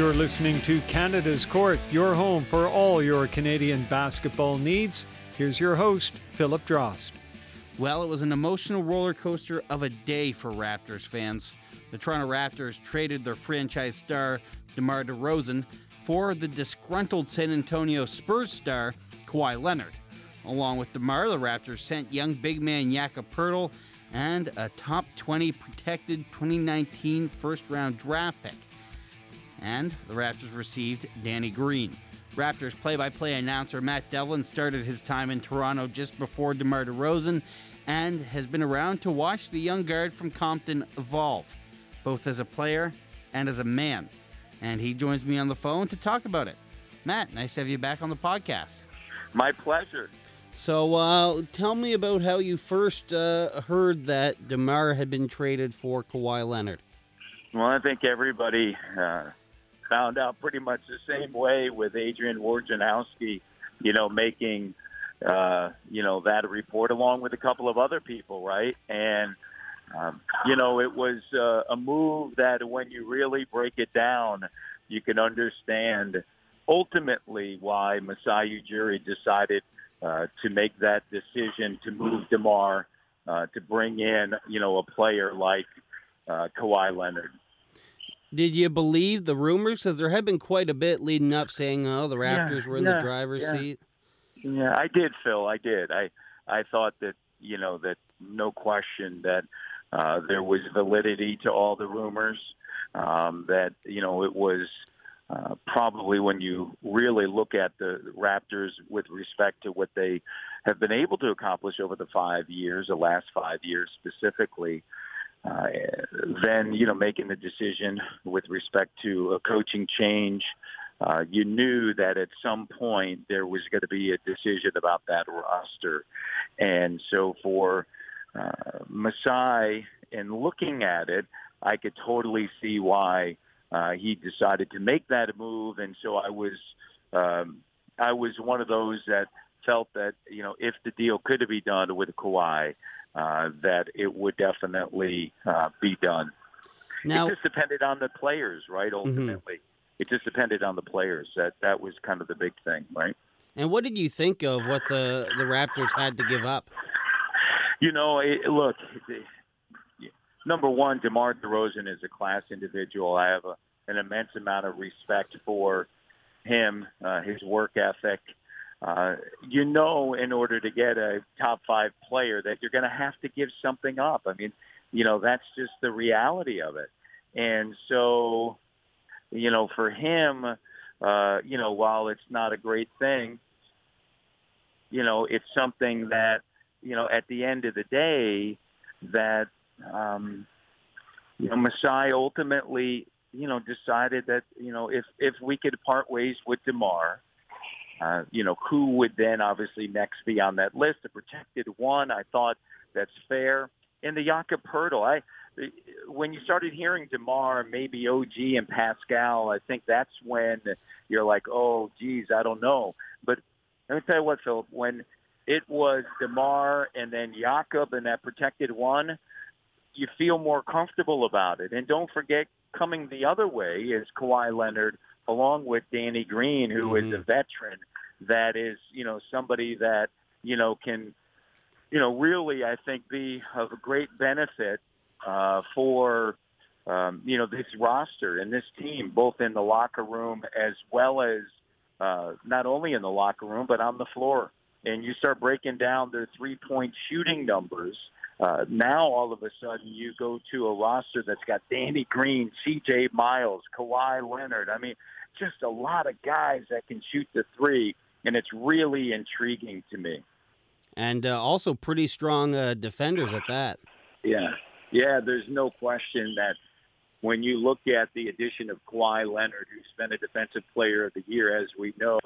You're listening to Canada's Court, your home for all your Canadian basketball needs. Here's your host, Philip Drost. Well, it was an emotional roller coaster of a day for Raptors fans. The Toronto Raptors traded their franchise star, DeMar DeRozan, for the disgruntled San Antonio Spurs star, Kawhi Leonard. Along with DeMar, the Raptors sent young big man Jakob Poeltl and a top 20 protected 2019 first round draft pick and the Raptors received Danny Green. Raptors play by play announcer Matt Devlin started his time in Toronto just before DeMar DeRozan and has been around to watch the young guard from Compton evolve, both as a player and as a man. And he joins me on the phone to talk about it. Matt, nice to have you back on the podcast. My pleasure. So, uh, tell me about how you first uh, heard that DeMar had been traded for Kawhi Leonard. Well, I think everybody uh, found out pretty much the same way with Adrian Wojnarowski, you know, making, uh, you know, that report along with a couple of other people, right? And, um, you know, it was uh, a move that when you really break it down, you can understand ultimately why Masai Ujiri decided uh, to make that decision to move DeMar uh, to bring in, you know, a player like uh, Kawhi Leonard. Did you believe the rumors? Because there had been quite a bit leading up saying, "Oh, the Raptors yeah, were in yeah, the driver's yeah. seat." Yeah, I did, Phil. I did. I I thought that you know that no question that uh, there was validity to all the rumors. Um, that you know it was uh, probably when you really look at the Raptors with respect to what they have been able to accomplish over the five years, the last five years specifically uh, then you know making the decision with respect to a coaching change. Uh, you knew that at some point there was going to be a decision about that roster, and so for uh, Masai, and looking at it, I could totally see why uh, he decided to make that move, and so I was um, I was one of those that felt that you know if the deal could be done with Kawhi, uh, that it would definitely uh, be done. Now, it just depended on the players, right? Mm-hmm. Ultimately, mm-hmm. it just depended on the players. That that was kind of the big thing, right? And what did you think of what the the Raptors had to give up? You know, it, look, number one, DeMar DeRozan is a class individual. I have a, an immense amount of respect for him, uh, his work ethic, uh, you know, in order to get a top five player, that you're going to have to give something up. I mean, you know, that's just the reality of it. And so, you know, for him, uh, you know, while it's not a great thing, you know, it's something that, you know, at the end of the day, that, um, you know, Masai ultimately, you know, decided that, you know, if, if we could part ways with DeMar, uh, you know, who would then obviously next be on that list? The protected one, I thought that's fair. And the Jakob Poeltl, I when you started hearing Demar, maybe OG and Pascal, I think that's when you're like, oh, geez, I don't know. But let me tell you what, Phil, when it was Demar and then Jakob and that protected one, you feel more comfortable about it. And don't forget, coming the other way is Kawhi Leonard along with Danny Green, who mm-hmm. is a veteran that is, you know, somebody that, you know, can, you know, really, I think, be of a great benefit uh, for, um, you know, this roster and this team, both in the locker room as well as uh, not only in the locker room, but on the floor. And you start breaking down their three-point shooting numbers. Uh, now, all of a sudden, you go to a roster that's got Danny Green, C.J. Miles, Kawhi Leonard. I mean, just a lot of guys that can shoot the three and it's really intriguing to me. And uh, also pretty strong uh, defenders at that. Yeah, yeah. There's no question that when you look at the addition of Kawhi Leonard, who's been a Defensive Player of the Year, as we know,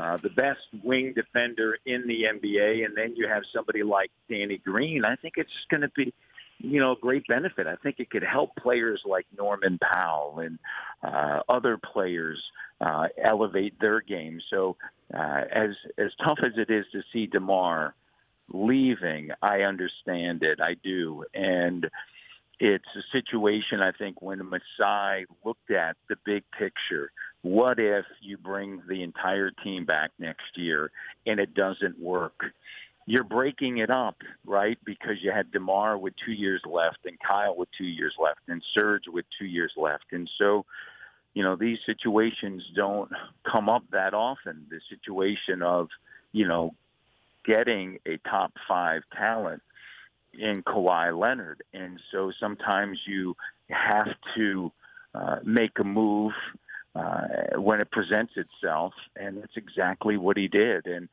uh, the best wing defender in the NBA, and then you have somebody like Danny Green. I think it's going to be you know, a great benefit. I think it could help players like Norman Powell and uh, other players uh, elevate their game. So, uh, as as tough as it is to see Demar leaving, I understand it. I do, and it's a situation I think when Masai looked at the big picture. What if you bring the entire team back next year and it doesn't work? You're breaking it up, right? Because you had DeMar with two years left and Kyle with two years left and Serge with two years left. And so, you know, these situations don't come up that often. The situation of, you know, getting a top five talent in Kawhi Leonard. And so sometimes you have to uh, make a move uh, when it presents itself, and that's exactly what he did. And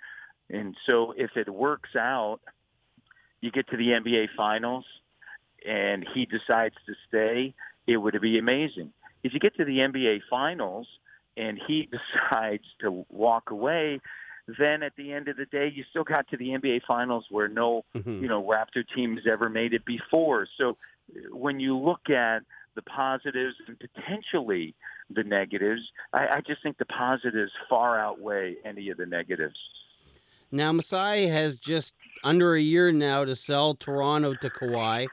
and so if it works out, you get to the NBA Finals, and he decides to stay, it would be amazing. If you get to the NBA Finals and he decides to walk away, then at the end of the day, you still got to the NBA Finals where no, mm-hmm. you know, Raptor teams ever made it before. So when you look at the positives and potentially the negatives, I, I just think the positives far outweigh any of the negatives. Now, Masai has just under a year now to sell Toronto to Kawhi.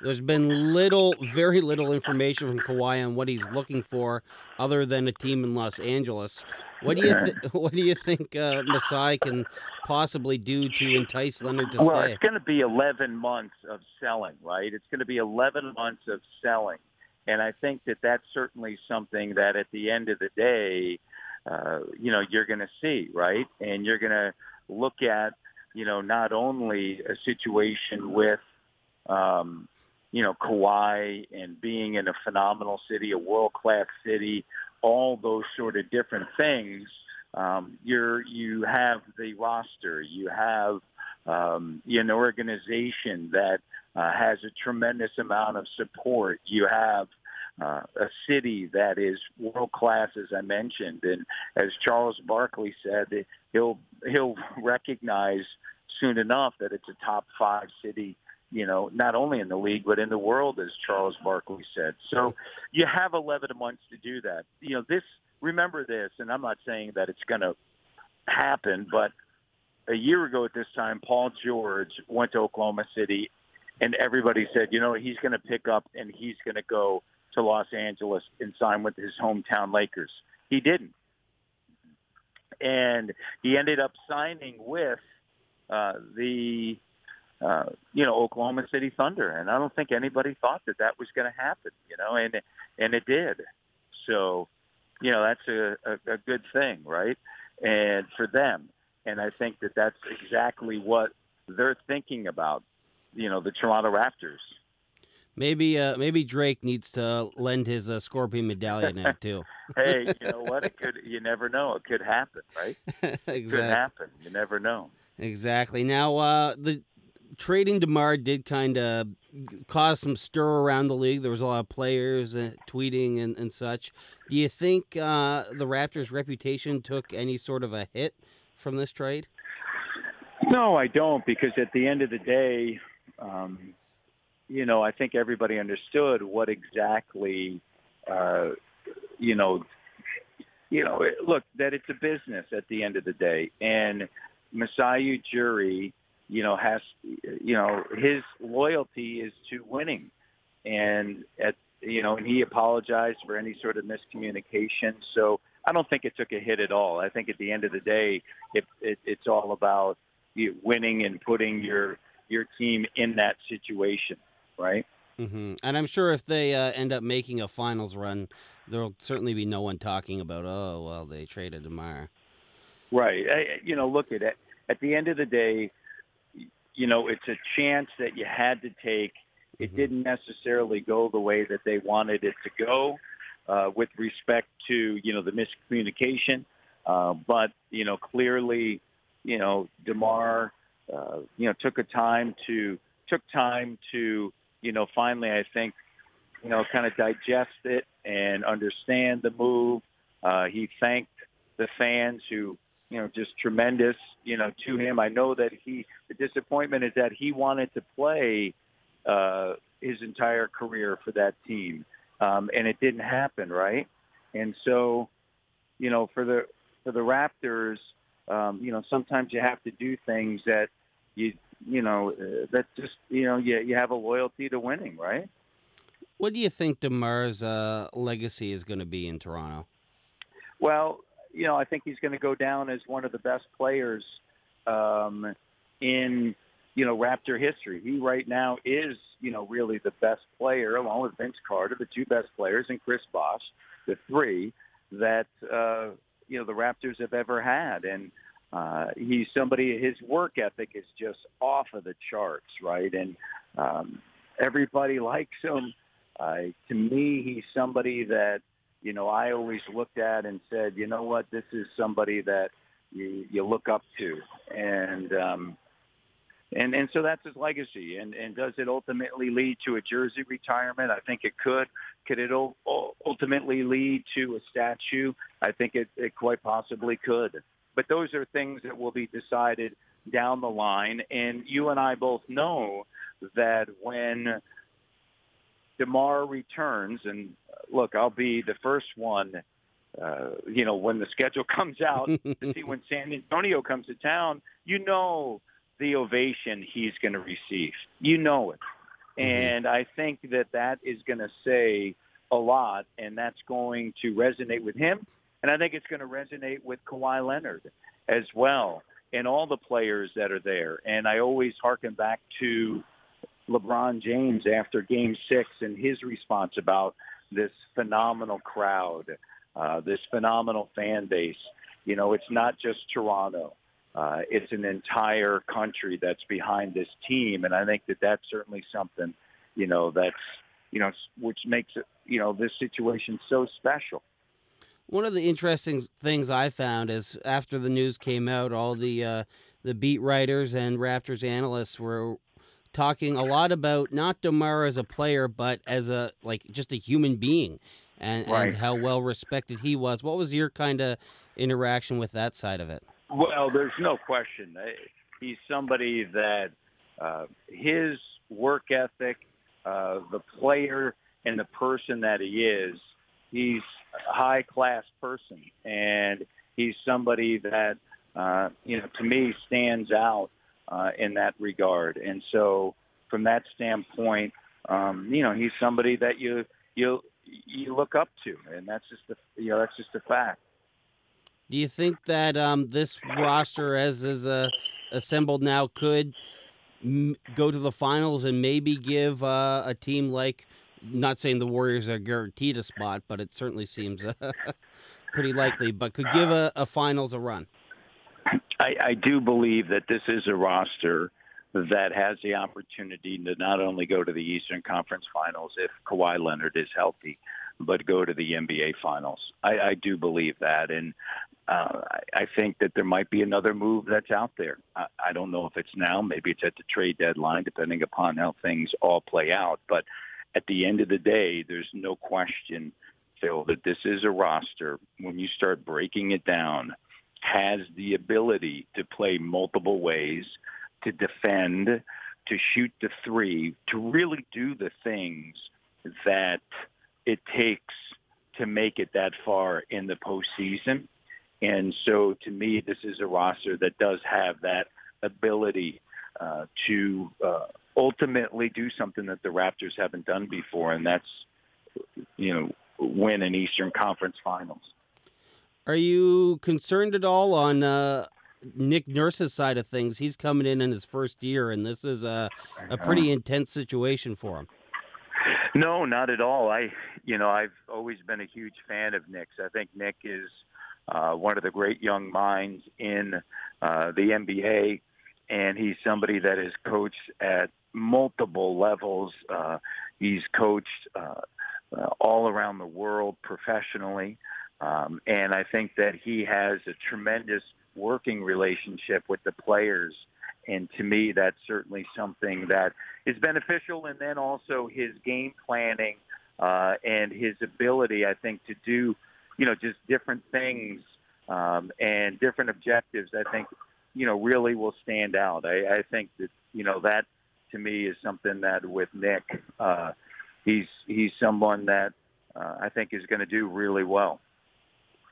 There's been little, very little information from Kawhi on what he's looking for, other than a team in Los Angeles. What do you th- What do you think uh, Masai can possibly do to entice Leonard to well, stay? Well, it's going to be 11 months of selling, right? It's going to be 11 months of selling, and I think that that's certainly something that at the end of the day, uh, you know, you're going to see, right? And you're going to look at, you know, not only a situation with um, you know, Kawhi and being in a phenomenal city, a world-class city, all those sort of different things. Um, you're, you have the roster, you have um, an organization that uh, has a tremendous amount of support. You have uh, a city that is world class, as I mentioned, and as Charles Barkley said, he'll he'll recognize soon enough that it's a top five city you know, not only in the league, but in the world, as Charles Barkley said. So you have 11 months to do that. You know, this, remember this, and I'm not saying that it's going to happen, but a year ago at this time, Paul George went to Oklahoma City, and everybody said, you know, he's going to pick up and he's going to go to Los Angeles and sign with his hometown Lakers. He didn't. And he ended up signing with uh, the uh, you know, Oklahoma City Thunder, and I don't think anybody thought that that was going to happen, you know, and and it did. So, you know, that's a, a, a good thing, right? And for them, and I think that that's exactly what they're thinking about, you know, the Toronto Raptors. Maybe uh, maybe Drake needs to lend his uh, Scorpion medallion now too. hey, you know what? It could. You never know. It could happen, right? exactly. It could happen. You never know. Exactly. Now, uh, the trading DeMar did kind of cause some stir around the league. There was a lot of players uh, tweeting and, and such. Do you think uh, the Raptors' reputation took any sort of a hit from this trade? No, I don't, because at the end of the day, um, you know, I think everybody understood what exactly, uh, you know, you know, look, that it's a business at the end of the day. And Masai Ujiri you know, has, you know, his loyalty is to winning. And at, you know, and he apologized for any sort of miscommunication. So I don't think it took a hit at all. I think at the end of the day, it, it, it's all about winning and putting your your team in that situation, right? Mm-hmm. And I'm sure if they uh, end up making a finals run, there'll certainly be no one talking about, oh, well, they traded DeMar. Right. I, you know, look at it. At the end of the day, you know, it's a chance that you had to take. It mm-hmm. didn't necessarily go the way that they wanted it to go uh, with respect to, you know, the miscommunication. Uh, but, you know, clearly, you know, DeMar, uh, you know, took a time to, took time to, you know, finally, I think, you know, kind of digest it and understand the move. Uh, he thanked the fans who, you know, just tremendous, you know, to him. I know that he, the disappointment is that he wanted to play uh, his entire career for that team, um, and it didn't happen, right? And so, you know, for the for the Raptors, um, you know, sometimes you have to do things that you, you know, uh, that just, you know, you you have a loyalty to winning, right? What do you think DeMar's uh, legacy is going to be in Toronto? Well, you know, I think he's going to go down as one of the best players um, in you know Raptor history. He right now is you know really the best player, along with Vince Carter, the two best players, and Chris Bosh, the three that uh, you know the Raptors have ever had, and uh, he's somebody. His work ethic is just off of the charts, right? And um, everybody likes him. Uh, to me, he's somebody that you know I always looked at and said, you know what, this is somebody that you you look up to, and um, and and so that's his legacy. And and does it ultimately lead to a jersey retirement? I think it could. Could it ultimately lead to a statue? I think it, it quite possibly could. But those are things that will be decided down the line. And you and I both know that when DeMar returns, and look, I'll be the first one, uh, you know, when the schedule comes out to see when San Antonio comes to town, you know the ovation he's going to receive. You know it. Mm-hmm. And I think that that is going to say a lot, and that's going to resonate with him. And I think it's going to resonate with Kawhi Leonard as well and all the players that are there. And I always harken back to LeBron James after game six and his response about this phenomenal crowd, uh, this phenomenal fan base. You know, it's not just Toronto. Uh, it's an entire country that's behind this team. And I think that that's certainly something, you know, that's, you know, which makes it, you know, this situation so special. One of the interesting things I found is after the news came out, all the uh, the beat writers and Raptors analysts were talking a lot about not Demar as a player, but as a like just a human being, and, right. and how well respected he was. What was your kind of interaction with that side of it? Well, there's no question. He's somebody that uh, his work ethic, uh, the player and the person that he is, he's a high class person, and he's somebody that uh, you know to me stands out uh, in that regard. And so, from that standpoint, um, you know, he's somebody that you you you look up to, and that's just the you know that's just a fact. Do you think that um, this roster, as is uh, assembled now, could m- go to the finals and maybe give uh, a team like, not saying the Warriors are guaranteed a spot, but it certainly seems uh, pretty likely, but could give a, a finals a run? I, I do believe that this is a roster that has the opportunity to not only go to the Eastern Conference Finals if Kawhi Leonard is healthy, but go to the NBA Finals. I, I do believe that, and uh, I think that there might be another move that's out there. I, I don't know if it's now. Maybe it's at the trade deadline, depending upon how things all play out. But at the end of the day, there's no question, Phil, that this is a roster. When you start breaking it down, has the ability to play multiple ways, to defend, to shoot the three, to really do the things that it takes to make it that far in the postseason. And so to me, this is a roster that does have that ability uh, to uh, ultimately do something that the Raptors haven't done before, and that's, you know, win an Eastern Conference Finals. Are you concerned at all on uh, Nick Nurse's side of things? He's coming in in his first year, and this is a, a pretty intense situation for him. No, not at all. I, you know, I've always been a huge fan of Nick's. I think Nick is – uh, one of the great young minds in uh, the NBA, and he's somebody that has coached at multiple levels. Uh, he's coached uh, uh, all around the world professionally, um, and I think that he has a tremendous working relationship with the players. And to me, that's certainly something that is beneficial. And then also his game planning uh, and his ability, I think, to do you know, just different things um, and different objectives, I think, you know, really will stand out. I, I think that, you know, that to me is something that with Nick, uh, he's, he's someone that uh, I think is going to do really well.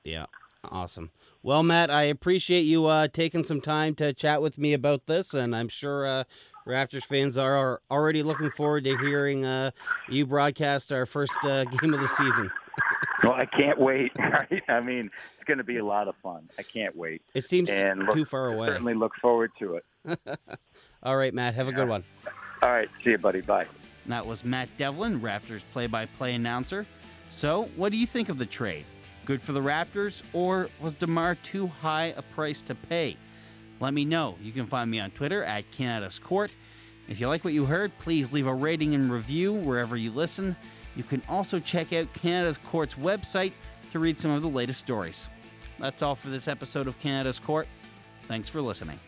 Yeah. Awesome. Well, Matt, I appreciate you uh, taking some time to chat with me about this, and I'm sure uh, Raptors fans are already looking forward to hearing uh, you broadcast our first uh, game of the season. well, I can't wait. Right? I mean, it's going to be a lot of fun. I can't wait. It seems and look, too far away. Certainly look forward to it. All right, Matt. Have a good one. All right. See you, buddy. Bye. That was Matt Devlin, Raptors play-by-play announcer. So, what do you think of the trade? Good for the Raptors, or was DeMar too high a price to pay? Let me know. You can find me on Twitter at Canada's Court. If you like what you heard, please leave a rating and review wherever you listen. You can also check out Canada's Court's website to read some of the latest stories. That's all for this episode of Canada's Court. Thanks for listening.